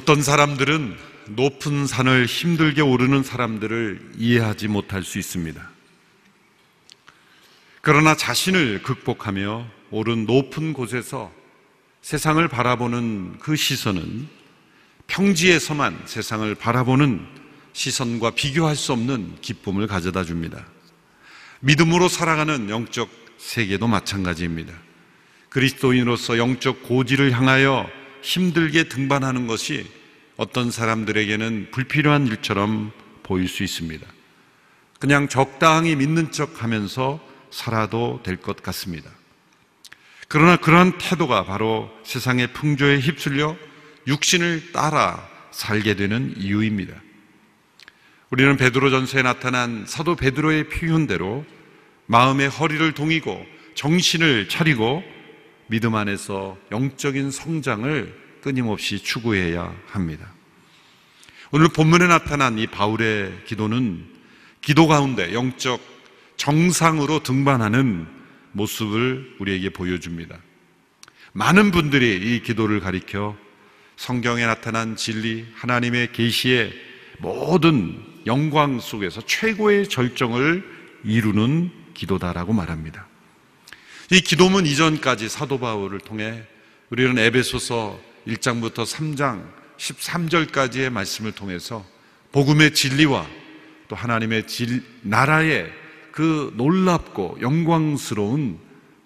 어떤 사람들은 높은 산을 힘들게 오르는 사람들을 이해하지 못할 수 있습니다. 그러나 자신을 극복하며 오른 높은 곳에서 세상을 바라보는 그 시선은 평지에서만 세상을 바라보는 시선과 비교할 수 없는 기쁨을 가져다 줍니다. 믿음으로 살아가는 영적 세계도 마찬가지입니다. 그리스도인으로서 영적 고지를 향하여 힘들게 등반하는 것이 어떤 사람들에게는 불필요한 일처럼 보일 수 있습니다. 그냥 적당히 믿는 척 하면서 살아도 될 것 같습니다. 그러나 그러한 태도가 바로 세상의 풍조에 휩쓸려 육신을 따라 살게 되는 이유입니다. 우리는 베드로 전서에 나타난 사도 베드로의 표현대로 마음의 허리를 동이고 정신을 차리고 믿음 안에서 영적인 성장을 끊임없이 추구해야 합니다. 오늘 본문에 나타난 이 바울의 기도는 기도 가운데 영적 정상으로 등반하는 모습을 우리에게 보여줍니다. 많은 분들이 이 기도를 가리켜 성경에 나타난 진리, 하나님의 계시의 모든 영광 속에서 최고의 절정을 이루는 기도다라고 말합니다. 이 기도문 이전까지 사도 바울을 통해 우리는 에베소서 1장부터 3장 13절까지의 말씀을 통해서 복음의 진리와 또 하나님의 질, 나라의 그 놀랍고 영광스러운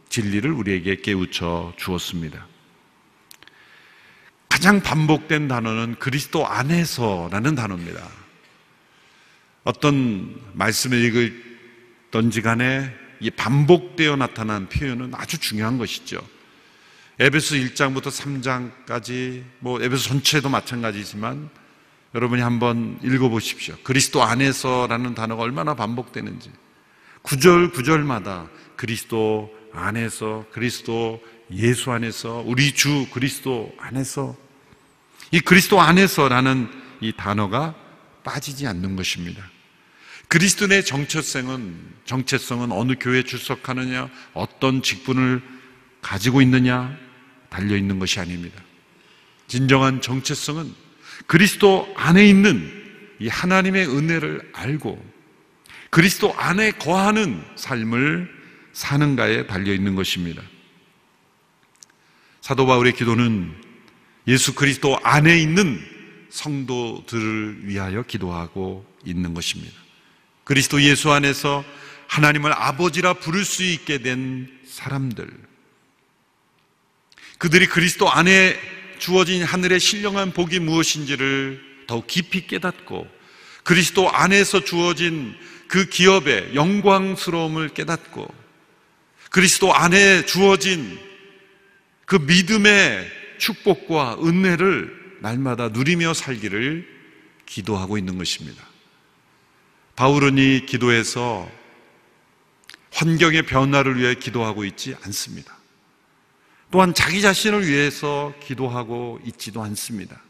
진리를 우리에게 깨우쳐 주었습니다. 가장 반복된 단어는 그리스도 안에서라는 단어입니다. 어떤 말씀을 읽을 던지 간에 이 반복되어 나타난 표현은 아주 중요한 것이죠. 에베소 1장부터 3장까지 뭐 에베소 전체도 마찬가지지만 여러분이 한번 읽어 보십시오. 그리스도 안에서라는 단어가 얼마나 반복되는지. 구절 구절마다 그리스도 안에서 그리스도 예수 안에서 우리 주 그리스도 안에서 이 그리스도 안에서라는 이 단어가 빠지지 않는 것입니다. 그리스도의 정체성은 정체성은 어느 교회에 출석하느냐, 어떤 직분을 가지고 있느냐 달려 있는 것이 아닙니다. 진정한 정체성은 그리스도 안에 있는 이 하나님의 은혜를 알고 그리스도 안에 거하는 삶을 사는가에 달려 있는 것입니다. 사도 바울의 기도는 예수 그리스도 안에 있는 성도들을 위하여 기도하고 있는 것입니다. 그리스도 예수 안에서 하나님을 아버지라 부를 수 있게 된 사람들. 그들이 그리스도 안에 주어진 하늘의 신령한 복이 무엇인지를 더욱 깊이 깨닫고 그리스도 안에서 주어진 그 기업의 영광스러움을 깨닫고 그리스도 안에 주어진 그 믿음의 축복과 은혜를 날마다 누리며 살기를 기도하고 있는 것입니다. 바울은 이 기도에서 환경의 변화를 위해 기도하고 있지 않습니다. 또한 자기 자신을 위해서 기도하고 있지도 않습니다.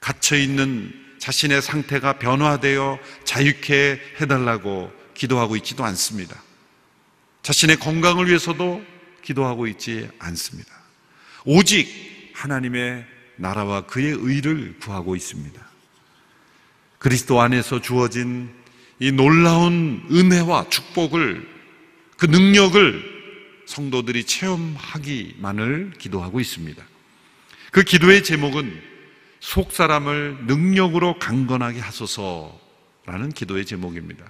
갇혀있는 자신의 상태가 변화되어 자유케 해달라고 기도하고 있지도 않습니다. 자신의 건강을 위해서도 기도하고 있지 않습니다. 오직 하나님의 나라와 그의 의를 구하고 있습니다. 그리스도 안에서 주어진 이 놀라운 은혜와 축복을 그 능력을 성도들이 체험하기만을 기도하고 있습니다. 그 기도의 제목은 속 사람을 능력으로 강건하게 하소서라는 기도의 제목입니다.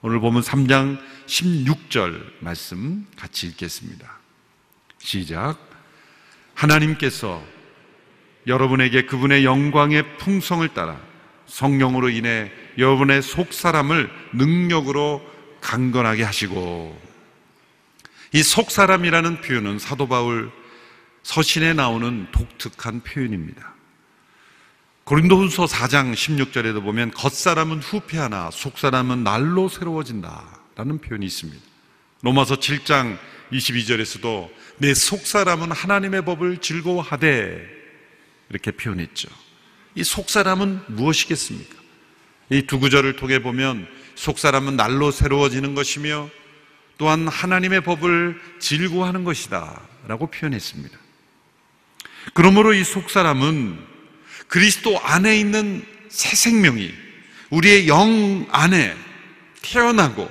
오늘 보면 3장 16절 말씀 같이 읽겠습니다. 시작. 하나님께서 여러분에게 그분의 영광의 풍성을 따라 성령으로 인해 여러분의 속 사람을 능력으로 강건하게 하시고 이 속 사람이라는 표현은 사도 바울 서신에 나오는 독특한 표현입니다. 고린도후서 4장 16절에도 보면 겉사람은 후패하나 속사람은 날로 새로워진다라는 표현이 있습니다. 로마서 7장 22절에서도 내 속사람은 하나님의 법을 즐거워하되 이렇게 표현했죠. 이 속사람은 무엇이겠습니까? 이 두 구절을 통해 보면 속사람은 날로 새로워지는 것이며 또한 하나님의 법을 즐거워하는 것이다 라고 표현했습니다. 그러므로 이 속사람은 그리스도 안에 있는 새 생명이 우리의 영 안에 태어나고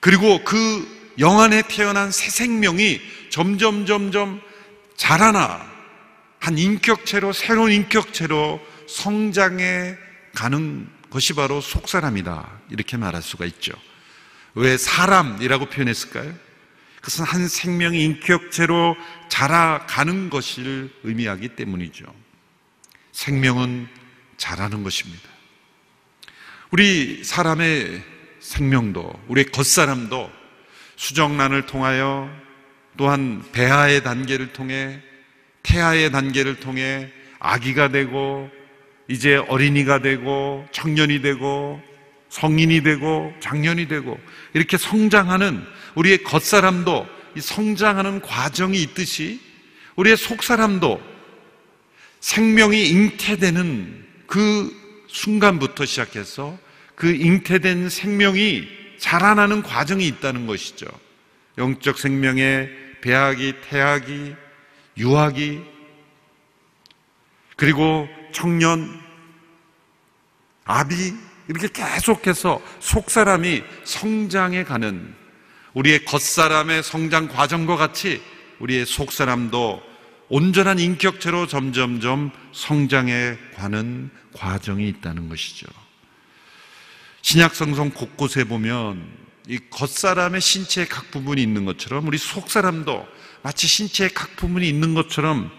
그리고 그 영 안에 태어난 새 생명이 점점 점점 자라나 한 인격체로 새로운 인격체로 성장해 가는 것이 바로 속사람이다 이렇게 말할 수가 있죠. 왜 사람이라고 표현했을까요? 그것은 한 생명이 인격체로 자라가는 것을 의미하기 때문이죠. 생명은 자라는 것입니다. 우리 사람의 생명도, 우리 겉사람도 수정란을 통하여 또한 배하의 단계를 통해 태아의 단계를 통해 아기가 되고 이제 어린이가 되고 청년이 되고 성인이 되고 장년이 되고 이렇게 성장하는 우리의 겉사람도 성장하는 과정이 있듯이 우리의 속사람도 생명이 잉태되는 그 순간부터 시작해서 그 잉태된 생명이 자라나는 과정이 있다는 것이죠. 영적 생명의 배학이, 태학이, 유학이, 그리고 청년, 아비, 이렇게 계속해서 속사람이 성장해 가는 우리의 겉사람의 성장 과정과 같이 우리의 속사람도 온전한 인격체로 점점점 성장해 가는 과정이 있다는 것이죠. 신약 성성 곳곳에 보면 이 겉사람의 신체의 각 부분이 있는 것처럼 우리 속사람도 마치 신체의 각 부분이 있는 것처럼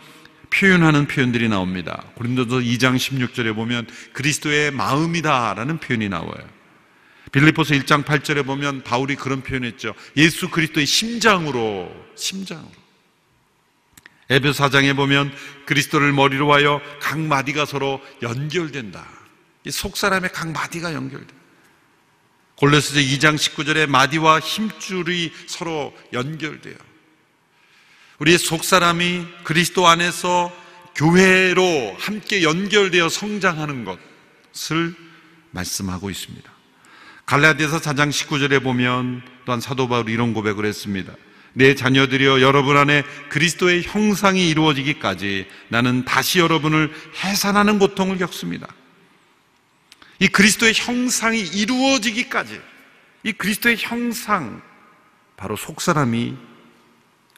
표현하는 표현들이 나옵니다. 고린도서 2장 16절에 보면 그리스도의 마음이다라는 표현이 나와요. 빌리포스 1장 8절에 보면 바울이 그런 표현했죠. 예수 그리스도의 심장으로 심장으로 에베 사장에 보면 그리스도를 머리로 하여 각 마디가 서로 연결된다. 이 속사람의 각 마디가 연결돼. 골로새서 2장 19절에 마디와 힘줄이 서로 연결돼요. 우리의 속사람이 그리스도 안에서 교회로 함께 연결되어 성장하는 것을 말씀하고 있습니다. 갈라디아서 4장 19절에 보면 또한 사도 바울이 이런 고백을 했습니다. 내 자녀들이여 여러분 안에 그리스도의 형상이 이루어지기까지 나는 다시 여러분을 해산하는 고통을 겪습니다. 이 그리스도의 형상이 이루어지기까지 이 그리스도의 형상 바로 속사람이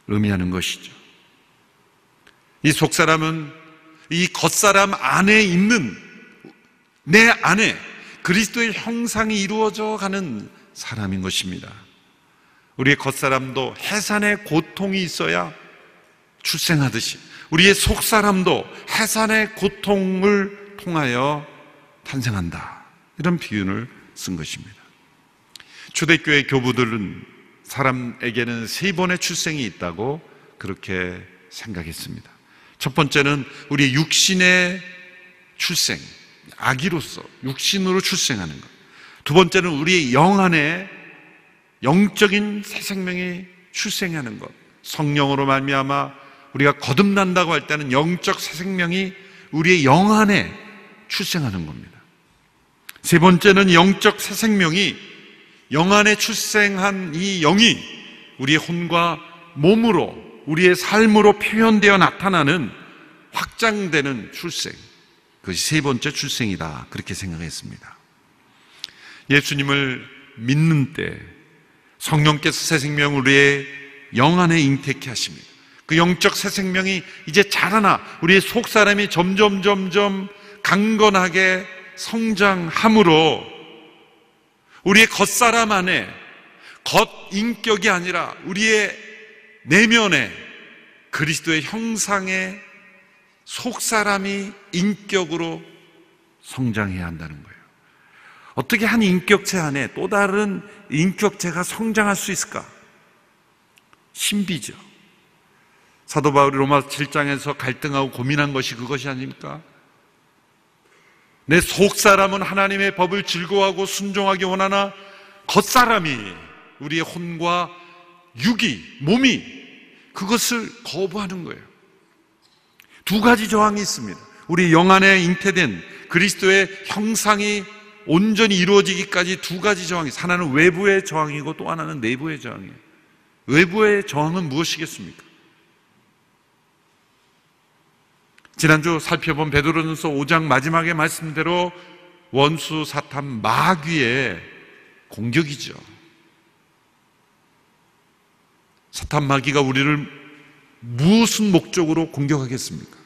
의미하는 것이죠. 이 속사람은 이 겉사람 안에 있는 내 안에 그리스도의 형상이 이루어져 가는 사람인 것입니다. 우리의 겉사람도 해산의 고통이 있어야 출생하듯이 우리의 속사람도 해산의 고통을 통하여 탄생한다. 이런 비유를 쓴 것입니다. 초대교회 교부들은 사람에게는 세 번의 출생이 있다고 그렇게 생각했습니다. 첫 번째는 우리 육신의 출생, 아기로서 육신으로 출생하는 것. 두 번째는 우리 영 안에 영적인 새 생명이 출생하는 것. 성령으로 말미암아 우리가 거듭난다고 할 때는 영적 새 생명이 우리의 영 안에 출생하는 겁니다. 세 번째는 영적 새 생명이 영 안에 출생한 이 영이 우리의 혼과 몸으로 우리의 삶으로 표현되어 나타나는 확장되는 출생. 그것이 세 번째 출생이다. 그렇게 생각했습니다. 예수님을 믿는 때 성령께서 새 생명을 우리의 영 안에 잉태케 하십니다. 그 영적 새 생명이 이제 자라나 우리의 속 사람이 점점 점점 강건하게 성장함으로 우리의 겉사람 안에 겉 인격이 아니라 우리의 내면에 그리스도의 형상의 속사람이 인격으로 성장해야 한다는 거예요. 어떻게 한 인격체 안에 또 다른 인격체가 성장할 수 있을까? 신비죠. 사도 바울이 로마 7장에서 갈등하고 고민한 것이 그것이 아닙니까? 내 속사람은 하나님의 법을 즐거워하고 순종하기 원하나 겉사람이 우리의 혼과 육이, 몸이 그것을 거부하는 거예요. 두 가지 저항이 있습니다. 우리 영 안에 잉태된 그리스도의 형상이 온전히 이루어지기까지 두 가지 저항이 하나는 외부의 저항이고 또 하나는 내부의 저항이에요. 외부의 저항은 무엇이겠습니까? 지난주 살펴본 베드로전서 5장 마지막의 말씀대로 원수 사탄 마귀의 공격이죠. 사탄 마귀가 우리를 무슨 목적으로 공격하겠습니까?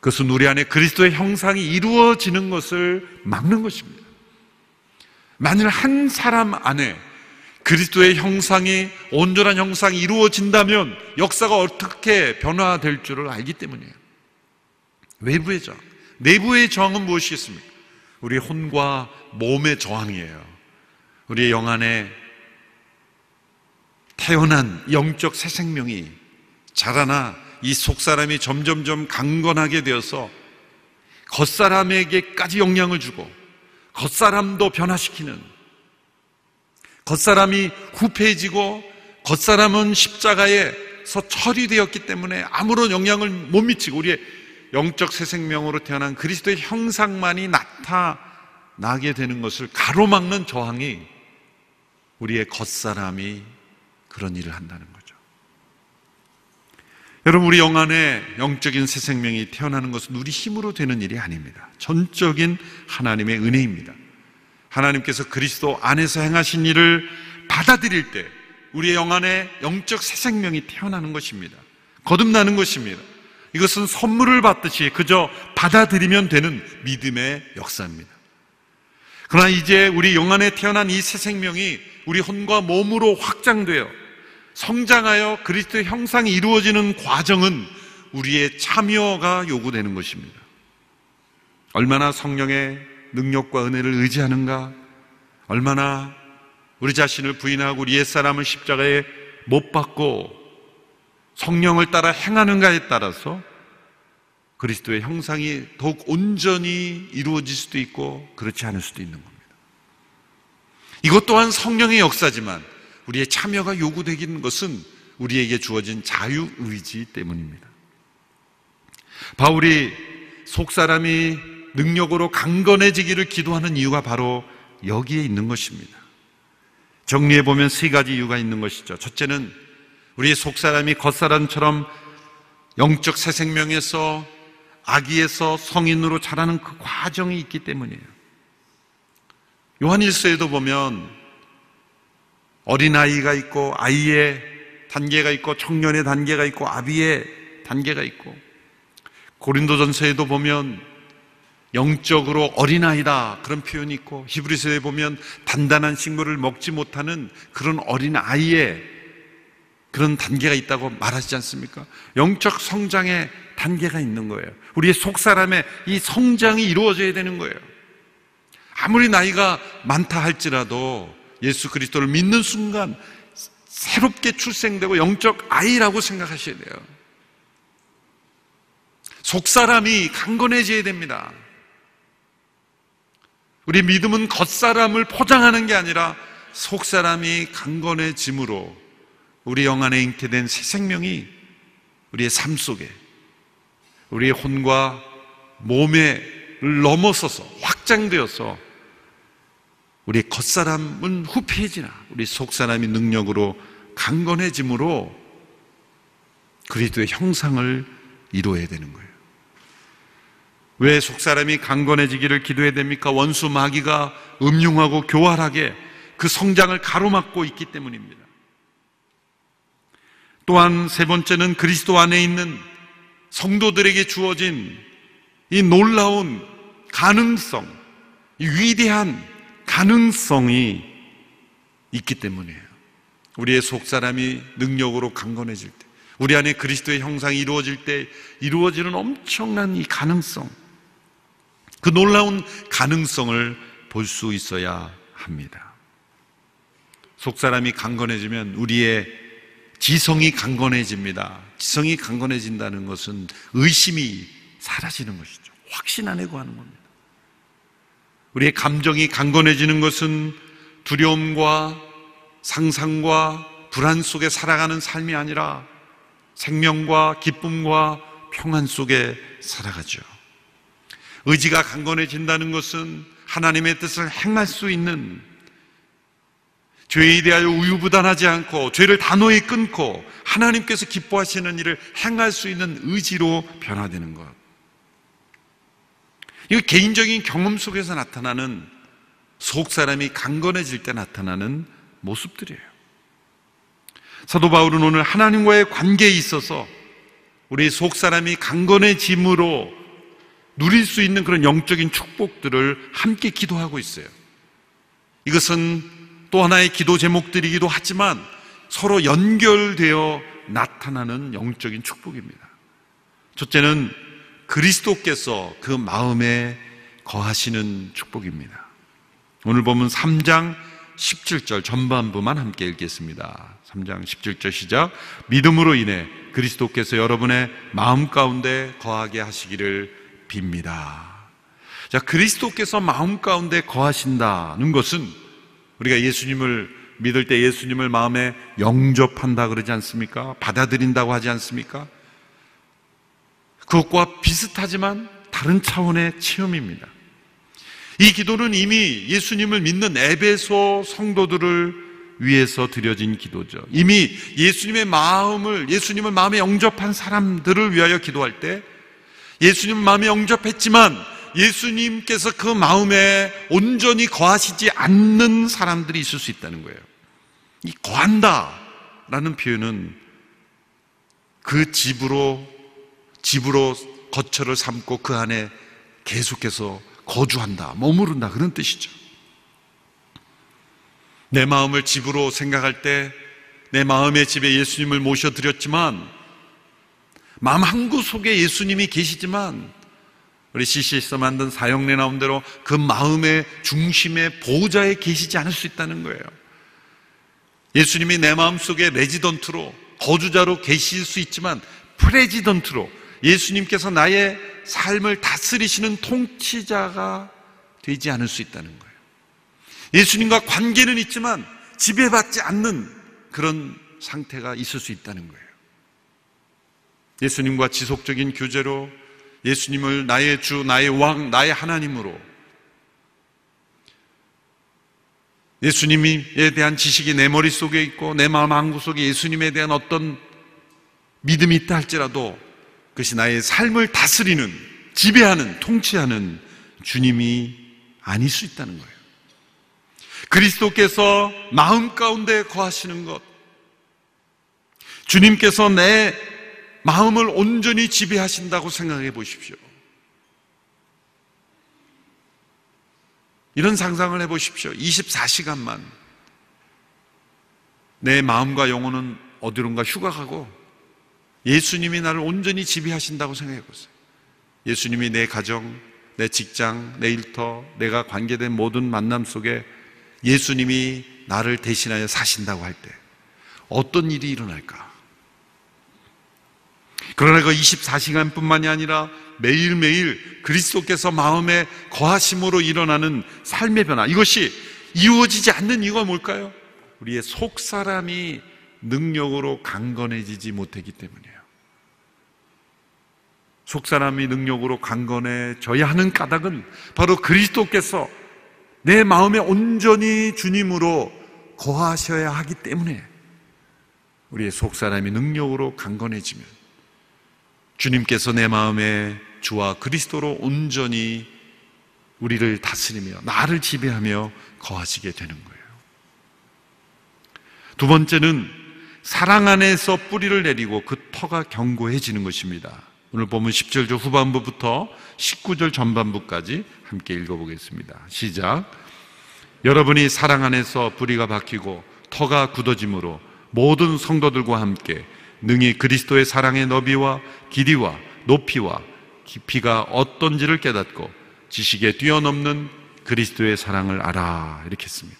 그것은 우리 안에 그리스도의 형상이 이루어지는 것을 막는 것입니다. 만일 한 사람 안에 그리스도의 형상이 온전한 형상이 이루어진다면 역사가 어떻게 변화될 줄을 알기 때문이에요. 외부의 저항. 내부의 저항은 무엇이겠습니까? 우리 혼과 몸의 저항이에요. 우리의 영 안에 태어난 영적 새 생명이 자라나 이 속사람이 점점점 강건하게 되어서 겉사람에게까지 영향을 주고 겉사람도 변화시키는 겉사람이 후패해지고 겉사람은 십자가에서 처리되었기 때문에 아무런 영향을 못 미치고 우리의 영적 새 생명으로 태어난 그리스도의 형상만이 나타나게 되는 것을 가로막는 저항이 우리의 겉사람이 그런 일을 한다는 거죠. 여러분, 우리 영 안에 영적인 새 생명이 태어나는 것은 우리 힘으로 되는 일이 아닙니다. 전적인 하나님의 은혜입니다. 하나님께서 그리스도 안에서 행하신 일을 받아들일 때 우리의 영 안에 영적 새 생명이 태어나는 것입니다. 거듭나는 것입니다. 이것은 선물을 받듯이 그저 받아들이면 되는 믿음의 역사입니다. 그러나 이제 우리 영 안에 태어난 이 새 생명이 우리 혼과 몸으로 확장되어 성장하여 그리스도의 형상이 이루어지는 과정은 우리의 참여가 요구되는 것입니다. 얼마나 성령의 능력과 은혜를 의지하는가, 얼마나 우리 자신을 부인하고 우리 옛사람을 십자가에 못 박고 성령을 따라 행하는가에 따라서 그리스도의 형상이 더욱 온전히 이루어질 수도 있고 그렇지 않을 수도 있는 겁니다. 이것 또한 성령의 역사지만 우리의 참여가 요구되는 것은 우리에게 주어진 자유의지 때문입니다. 바울이 속사람이 능력으로 강건해지기를 기도하는 이유가 바로 여기에 있는 것입니다. 정리해 보면 세 가지 이유가 있는 것이죠. 첫째는 우리의 속사람이 겉사람처럼 영적 새 생명에서 아기에서 성인으로 자라는 그 과정이 있기 때문이에요. 요한일서에도 보면 어린아이가 있고 아이의 단계가 있고 청년의 단계가 있고 아비의 단계가 있고 고린도전서에도 보면 영적으로 어린아이다 그런 표현이 있고 히브리서에 보면 단단한 식물을 먹지 못하는 그런 어린아이의 그런 단계가 있다고 말하지 않습니까? 영적 성장의 단계가 있는 거예요. 우리의 속사람의 이 성장이 이루어져야 되는 거예요. 아무리 나이가 많다 할지라도 예수 그리스도를 믿는 순간 새롭게 출생되고 영적 아이라고 생각하셔야 돼요. 속사람이 강건해져야 됩니다. 우리 믿음은 겉사람을 포장하는 게 아니라 속사람이 강건해짐으로 우리 영 안에 잉태된 새 생명이 우리의 삶 속에 우리의 혼과 몸에 넘어서서 확장되어서 우리 겉사람은 후피해지나 우리 속사람이 능력으로 강건해짐으로 그리스도의 형상을 이루어야 되는 거예요. 왜 속사람이 강건해지기를 기도해야 됩니까? 원수 마귀가 음흉하고 교활하게 그 성장을 가로막고 있기 때문입니다. 또한 세 번째는 그리스도 안에 있는 성도들에게 주어진 이 놀라운 가능성, 이 위대한 가능성이 있기 때문이에요. 우리의 속사람이 능력으로 강건해질 때, 우리 안에 그리스도의 형상이 이루어질 때 이루어지는 엄청난 이 가능성, 그 놀라운 가능성을 볼 수 있어야 합니다. 속사람이 강건해지면 우리의 지성이 강건해집니다. 지성이 강건해진다는 것은 의심이 사라지는 것이죠. 확신 안에 구하는 겁니다. 우리의 감정이 강건해지는 것은 두려움과 상상과 불안 속에 살아가는 삶이 아니라 생명과 기쁨과 평안 속에 살아가죠. 의지가 강건해진다는 것은 하나님의 뜻을 행할 수 있는 죄에 대하여 우유부단하지 않고 죄를 단호히 끊고 하나님께서 기뻐하시는 일을 행할 수 있는 의지로 변화되는 것. 이거 개인적인 경험 속에서 나타나는 속 사람이 강건해질 때 나타나는 모습들이에요. 사도 바울은 오늘 하나님과의 관계에 있어서 우리 속 사람이 강건해짐으로 누릴 수 있는 그런 영적인 축복들을 함께 기도하고 있어요. 이것은 또 하나의 기도 제목들이기도 하지만 서로 연결되어 나타나는 영적인 축복입니다. 첫째는 그리스도께서 그 마음에 거하시는 축복입니다. 오늘 보면 3장 17절 전반부만 함께 읽겠습니다. 3장 17절 시작. 믿음으로 인해 그리스도께서 여러분의 마음 가운데 거하게 하시기를 빕니다. 자, 그리스도께서 마음 가운데 거하신다는 것은 우리가 예수님을 믿을 때 예수님을 마음에 영접한다 그러지 않습니까? 받아들인다고 하지 않습니까? 그것과 비슷하지만 다른 차원의 체험입니다. 이 기도는 이미 예수님을 믿는 에베소 성도들을 위해서 드려진 기도죠. 이미 예수님의 마음을, 예수님을 마음에 영접한 사람들을 위하여 기도할 때 예수님 마음에 영접했지만 예수님께서 그 마음에 온전히 거하시지 않는 사람들이 있을 수 있다는 거예요. 이 거한다 라는 표현은 그 집으로, 집으로 거처를 삼고 그 안에 계속해서 거주한다, 머무른다 그런 뜻이죠. 내 마음을 집으로 생각할 때 내 마음의 집에 예수님을 모셔드렸지만 마음 한 구석에 예수님이 계시지만 우리 CC에서 만든 사형내 나온 대로 그 마음의 중심의 보호자에 계시지 않을 수 있다는 거예요. 예수님이 내 마음 속에 레지던트로 거주자로 계실 수 있지만 프레지던트로 예수님께서 나의 삶을 다스리시는 통치자가 되지 않을 수 있다는 거예요. 예수님과 관계는 있지만 지배받지 않는 그런 상태가 있을 수 있다는 거예요. 예수님과 지속적인 교제로 예수님을 나의 주, 나의 왕, 나의 하나님으로 예수님에 대한 지식이 내 머릿속에 있고 내 마음 한구 속에 예수님에 대한 어떤 믿음이 있다 할지라도 그것이 나의 삶을 다스리는, 지배하는, 통치하는 주님이 아닐 수 있다는 거예요. 그리스도께서 마음 가운데 거하시는 것, 주님께서 내 마음을 온전히 지배하신다고 생각해 보십시오. 이런 상상을 해 보십시오. 24시간만 내 마음과 영혼은 어디론가 휴가 가고 예수님이 나를 온전히 지배하신다고 생각해 보세요. 예수님이 내 가정, 내 직장, 내 일터, 내가 관계된 모든 만남 속에 예수님이 나를 대신하여 사신다고 할 때 어떤 일이 일어날까? 그러나 그 24시간뿐만이 아니라 매일매일 그리스도께서 마음에 거하심으로 일어나는 삶의 변화 이것이 이루어지지 않는 이유가 뭘까요? 우리의 속 사람이 능력으로 강건해지지 못했기 때문이에요. 속 사람이 능력으로 강건해져야 하는 까닭은 바로 그리스도께서 내 마음에 온전히 주님으로 거하셔야 하기 때문에 우리의 속 사람이 능력으로 강건해지면 주님께서 내 마음에 주와 그리스도로 온전히 우리를 다스리며 나를 지배하며 거하시게 되는 거예요. 두 번째는 사랑 안에서 뿌리를 내리고 그 터가 견고해지는 것입니다. 오늘 보면 10절 후반부부터 19절 전반부까지 함께 읽어보겠습니다. 시작. 여러분이 사랑 안에서 뿌리가 박히고 터가 굳어짐으로 모든 성도들과 함께 능히 그리스도의 사랑의 너비와 길이와 높이와 깊이가 어떤지를 깨닫고 지식에 뛰어넘는 그리스도의 사랑을 알아. 이렇게 했습니다.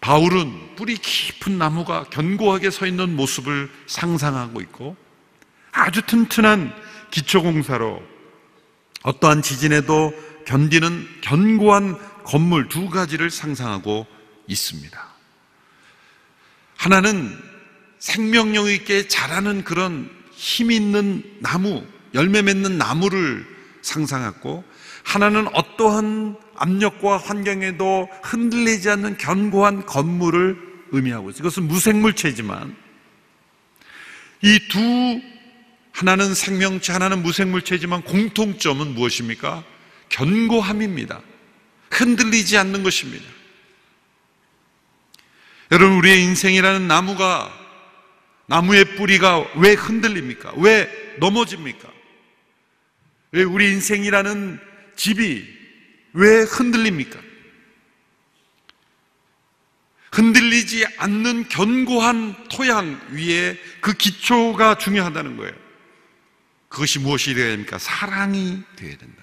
바울은 뿌리 깊은 나무가 견고하게 서 있는 모습을 상상하고 있고 아주 튼튼한 기초공사로 어떠한 지진에도 견디는 견고한 건물 두 가지를 상상하고 있습니다. 하나는 생명력 있게 자라는 그런 힘 있는 나무, 열매 맺는 나무를 상상했고, 하나는 어떠한 압력과 환경에도 흔들리지 않는 견고한 건물을 의미하고 있어요. 이것은 무생물체지만 이 두 하나는 생명체, 하나는 무생물체지만 공통점은 무엇입니까? 견고함입니다. 흔들리지 않는 것입니다. 여러분, 우리의 인생이라는 나무가, 나무의 뿌리가 왜 흔들립니까? 왜 넘어집니까? 왜 우리 인생이라는 집이 왜 흔들립니까? 흔들리지 않는 견고한 토양 위에 그 기초가 중요하다는 거예요. 그것이 무엇이 되어야 됩니까? 사랑이 되어야 된다.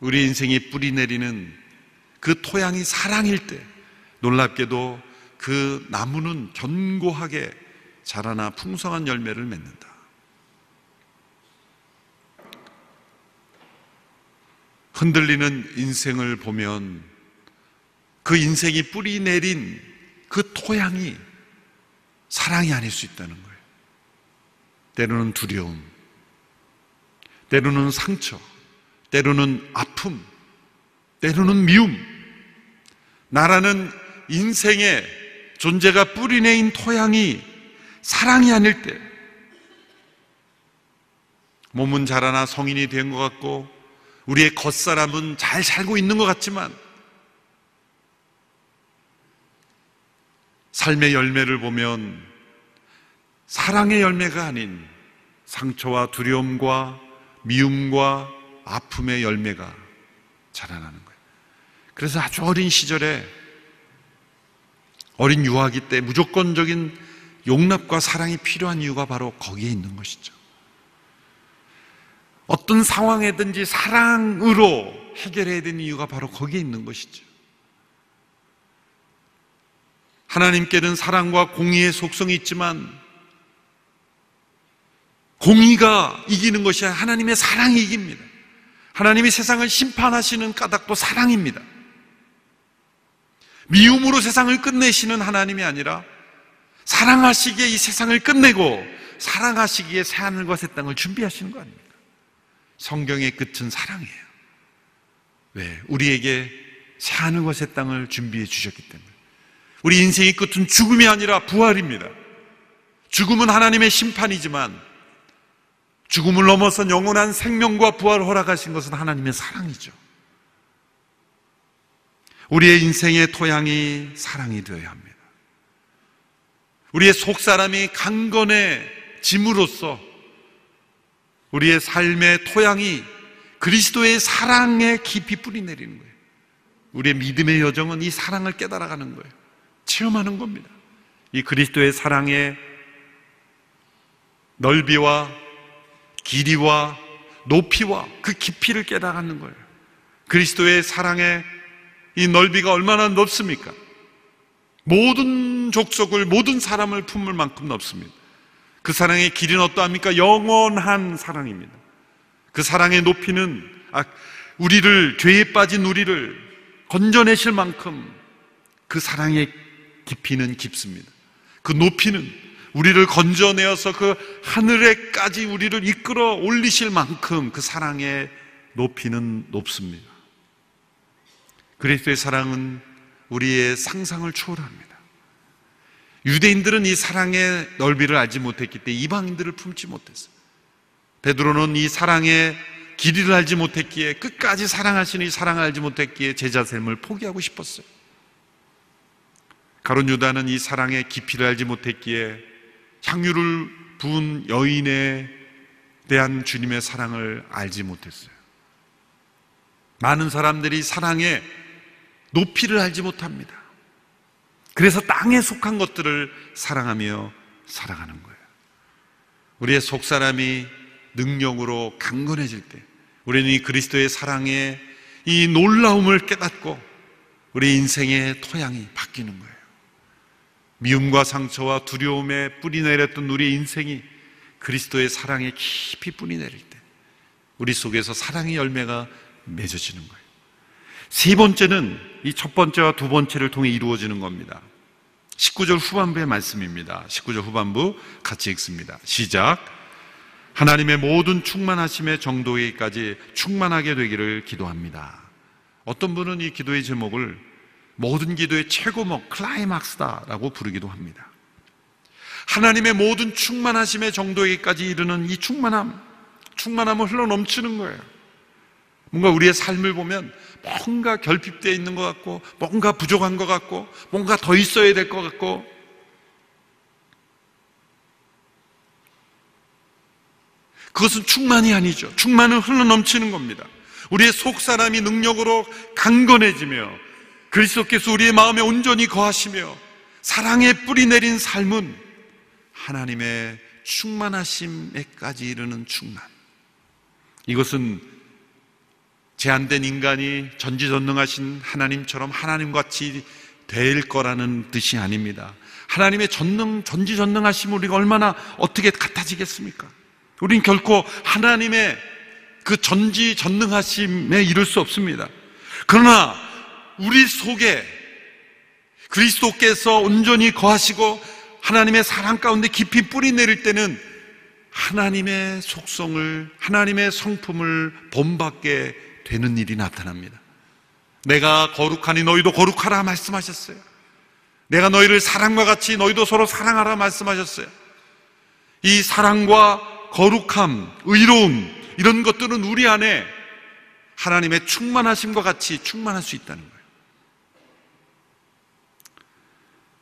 우리 인생이 뿌리 내리는 그 토양이 사랑일 때 놀랍게도 그 나무는 견고하게 자라나 풍성한 열매를 맺는다. 흔들리는 인생을 보면 그 인생이 뿌리 내린 그 토양이 사랑이 아닐 수 있다는 거예요. 때로는 두려움, 때로는 상처, 때로는 아픔, 때로는 미움. 나라는 인생의 존재가 뿌리 내인 토양이 사랑이 아닐 때, 몸은 자라나 성인이 된 것 같고, 우리의 겉사람은 잘 살고 있는 것 같지만, 삶의 열매를 보면 사랑의 열매가 아닌 상처와 두려움과 미움과 아픔의 열매가 자라나는 거예요. 그래서 아주 어린 시절에 어린 유아기 때 무조건적인 용납과 사랑이 필요한 이유가 바로 거기에 있는 것이죠. 어떤 상황에든지 사랑으로 해결해야 되는 이유가 바로 거기에 있는 것이죠. 하나님께는 사랑과 공의의 속성이 있지만 공의가 이기는 것이 아니라 하나님의 사랑이 이깁니다. 하나님이 세상을 심판하시는 까닭도 사랑입니다. 미움으로 세상을 끝내시는 하나님이 아니라 사랑하시기에 이 세상을 끝내고 사랑하시기에 새하늘과 새 땅을 준비하시는 거 아닙니까? 성경의 끝은 사랑이에요. 왜? 우리에게 새하늘과 새 땅을 준비해 주셨기 때문에. 우리 인생의 끝은 죽음이 아니라 부활입니다. 죽음은 하나님의 심판이지만 죽음을 넘어선 영원한 생명과 부활을 허락하신 것은 하나님의 사랑이죠. 우리의 인생의 토양이 사랑이 되어야 합니다. 우리의 속 사람이 강건해 짐으로써 우리의 삶의 토양이 그리스도의 사랑에 깊이 뿌리 내리는 거예요. 우리의 믿음의 여정은 이 사랑을 깨달아가는 거예요. 체험하는 겁니다. 이 그리스도의 사랑의 넓이와 길이와 높이와 그 깊이를 깨달아가는 거예요. 그리스도의 사랑의 이 넓이가 얼마나 넓습니까? 모든 족속을, 모든 사람을 품을 만큼 넓습니다. 그 사랑의 길이는 어떠합니까? 영원한 사랑입니다. 그 사랑의 높이는, 아, 우리를, 죄에 빠진 우리를 건져내실 만큼 그 사랑의 깊이는 깊습니다. 그 높이는 우리를 건져내어서 그 하늘에까지 우리를 이끌어 올리실 만큼 그 사랑의 높이는 높습니다. 그리스도의 사랑은 우리의 상상을 초월합니다. 유대인들은 이 사랑의 넓이를 알지 못했기 때문에 이방인들을 품지 못했어요. 베드로는 이 사랑의 길이를 알지 못했기에 끝까지 사랑하시는 이 사랑을 알지 못했기에 제자 됨을 포기하고 싶었어요. 가론 유다는 이 사랑의 깊이를 알지 못했기에 향유를 부은 여인에 대한 주님의 사랑을 알지 못했어요. 많은 사람들이 사랑의 높이를 알지 못합니다. 그래서 땅에 속한 것들을 사랑하며 살아가는 거예요. 우리의 속 사람이 능력으로 강건해질 때, 우리는 이 그리스도의 사랑의 이 놀라움을 깨닫고 우리 인생의 토양이 바뀌는 거예요. 미움과 상처와 두려움에 뿌리 내렸던 우리 인생이 그리스도의 사랑에 깊이 뿌리 내릴 때 우리 속에서 사랑의 열매가 맺어지는 거예요. 세 번째는 이 첫 번째와 두 번째를 통해 이루어지는 겁니다. 19절 후반부의 말씀입니다. 19절 후반부 같이 읽습니다. 시작. 하나님의 모든 충만하심의 정도에까지 충만하게 되기를 기도합니다. 어떤 분은 이 기도의 제목을 모든 기도의 최고목 클라이막스다라고 부르기도 합니다. 하나님의 모든 충만하심의 정도에까지 이르는 이 충만함, 충만함을 흘러 넘치는 거예요. 뭔가 우리의 삶을 보면 뭔가 결핍되어 있는 것 같고, 뭔가 부족한 것 같고, 뭔가 더 있어야 될 것 같고, 그것은 충만이 아니죠. 충만은 흘러 넘치는 겁니다. 우리의 속 사람이 능력으로 강건해지며 그리스도께서 우리의 마음에 온전히 거하시며 사랑의 뿌리 내린 삶은 하나님의 충만하심에까지 이르는 충만. 이것은 제한된 인간이 전지전능하신 하나님처럼 하나님같이 될 거라는 뜻이 아닙니다. 하나님의 전능, 전지전능하심 우리가 얼마나 어떻게 같아지겠습니까? 우린 결코 하나님의 그 전지전능하심에 이를 수 없습니다. 그러나 우리 속에 그리스도께서 온전히 거하시고 하나님의 사랑 가운데 깊이 뿌리 내릴 때는 하나님의 속성을, 하나님의 성품을 본받게 되는 일이 나타납니다. 내가 거룩하니 너희도 거룩하라 말씀하셨어요. 내가 너희를 사랑과 같이 너희도 서로 사랑하라 말씀하셨어요. 이 사랑과 거룩함, 의로움, 이런 것들은 우리 안에 하나님의 충만하심과 같이 충만할 수 있다는 거예요.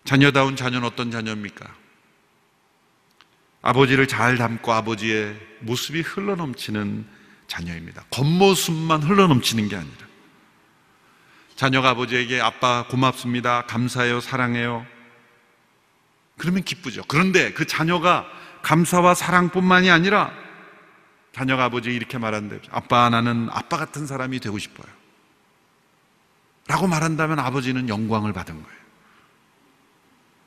자녀다운 자녀는 어떤 자녀입니까? 아버지를 잘 담고 아버지의 모습이 흘러넘치는 자녀입니다. 겉모습만 흘러넘치는 게 아니라. 자녀가 아버지에게 아빠 고맙습니다. 감사해요. 사랑해요. 그러면 기쁘죠. 그런데 그 자녀가 감사와 사랑뿐만이 아니라 자녀가 아버지에게 이렇게 말한대. 아빠, 나는 아빠 같은 사람이 되고 싶어요. 라고 말한다면 아버지는 영광을 받은 거예요.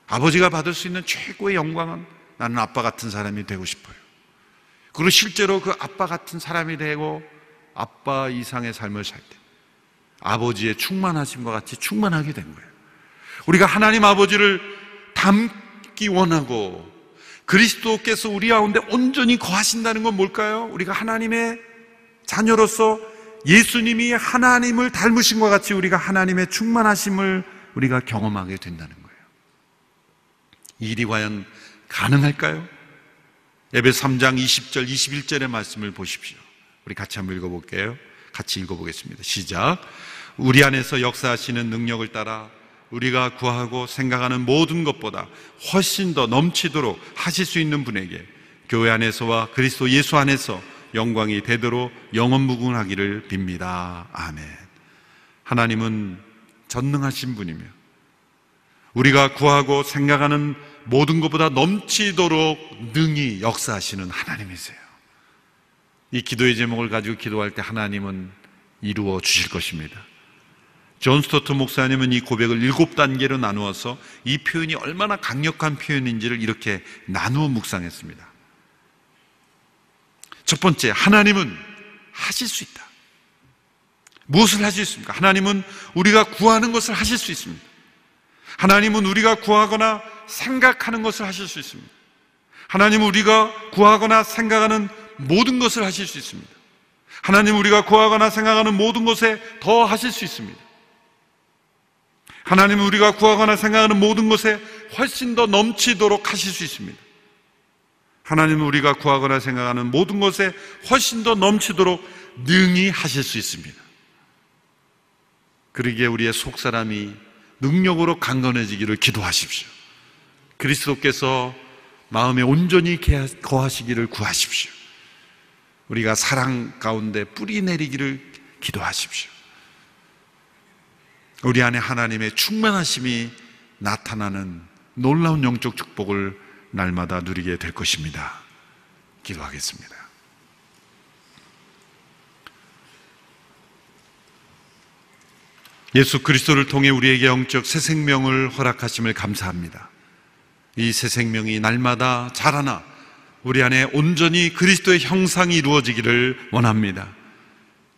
아버지가 받을 수 있는 최고의 영광은 나는 아빠 같은 사람이 되고 싶어요. 그리고 실제로 그 아빠 같은 사람이 되고 아빠 이상의 삶을 살 때 아버지의 충만하심과 같이 충만하게 된 거예요. 우리가 하나님 아버지를 닮기 원하고 그리스도께서 우리 가운데 온전히 거하신다는 건 뭘까요? 우리가 하나님의 자녀로서 예수님이 하나님을 닮으신 것 같이 우리가 하나님의 충만하심을 우리가 경험하게 된다는 거예요. 이 일이 과연 가능할까요? 에베 3장 20절, 21절의 말씀을 보십시오. 우리 같이 한번 읽어볼게요. 같이 읽어보겠습니다. 시작. 우리 안에서 역사하시는 능력을 따라 우리가 구하고 생각하는 모든 것보다 훨씬 더 넘치도록 하실 수 있는 분에게 교회 안에서와 그리스도 예수 안에서 영광이 되도록 영원 무궁하기를 빕니다. 아멘. 하나님은 전능하신 분이며 우리가 구하고 생각하는 모든 것보다 넘치도록 능히 역사하시는 하나님이세요. 이 기도의 제목을 가지고 기도할 때 하나님은 이루어 주실 것입니다. 존 스토트 목사님은 이 고백을 일곱 단계로 나누어서 이 표현이 얼마나 강력한 표현인지를 이렇게 나누어 묵상했습니다. 첫 번째, 하나님은 하실 수 있다. 무엇을 하실 수 있습니까? 하나님은 우리가 구하는 것을 하실 수 있습니다. 하나님은 우리가 구하거나 생각하는 것을 하실 수 있습니다. 하나님은 우리가 구하거나 생각하는 모든 것을 하실 수 있습니다. 하나님은 우리가 구하거나 생각하는 모든 것에 더 하실 수 있습니다. 하나님은 우리가 구하거나 생각하는 모든 것에 훨씬 더 넘치도록 하실 수 있습니다. 하나님은 우리가 구하거나 생각하는 모든 것에 훨씬 더 넘치도록 능히 하실 수 있습니다. 그러기에 우리의 속사람이 능력으로 강건해지기를 기도하십시오. 그리스도께서 마음에 온전히 거하시기를 구하십시오. 우리가 사랑 가운데 뿌리 내리기를 기도하십시오. 우리 안에 하나님의 충만하심이 나타나는 놀라운 영적 축복을 날마다 누리게 될 것입니다. 기도하겠습니다. 예수 그리스도를 통해 우리에게 영적 새 생명을 허락하심을 감사합니다. 이 새 생명이 날마다 자라나 우리 안에 온전히 그리스도의 형상이 이루어지기를 원합니다.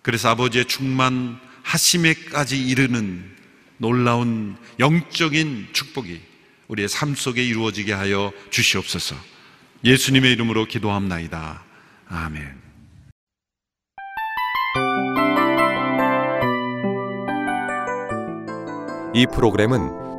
그래서 아버지의 충만하심에까지 이르는 놀라운 영적인 축복이 우리의 삶 속에 이루어지게 하여 주시옵소서. 예수님의 이름으로 기도합나이다. 아멘. 이 프로그램은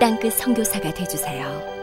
땅끝 성교사가 되주세요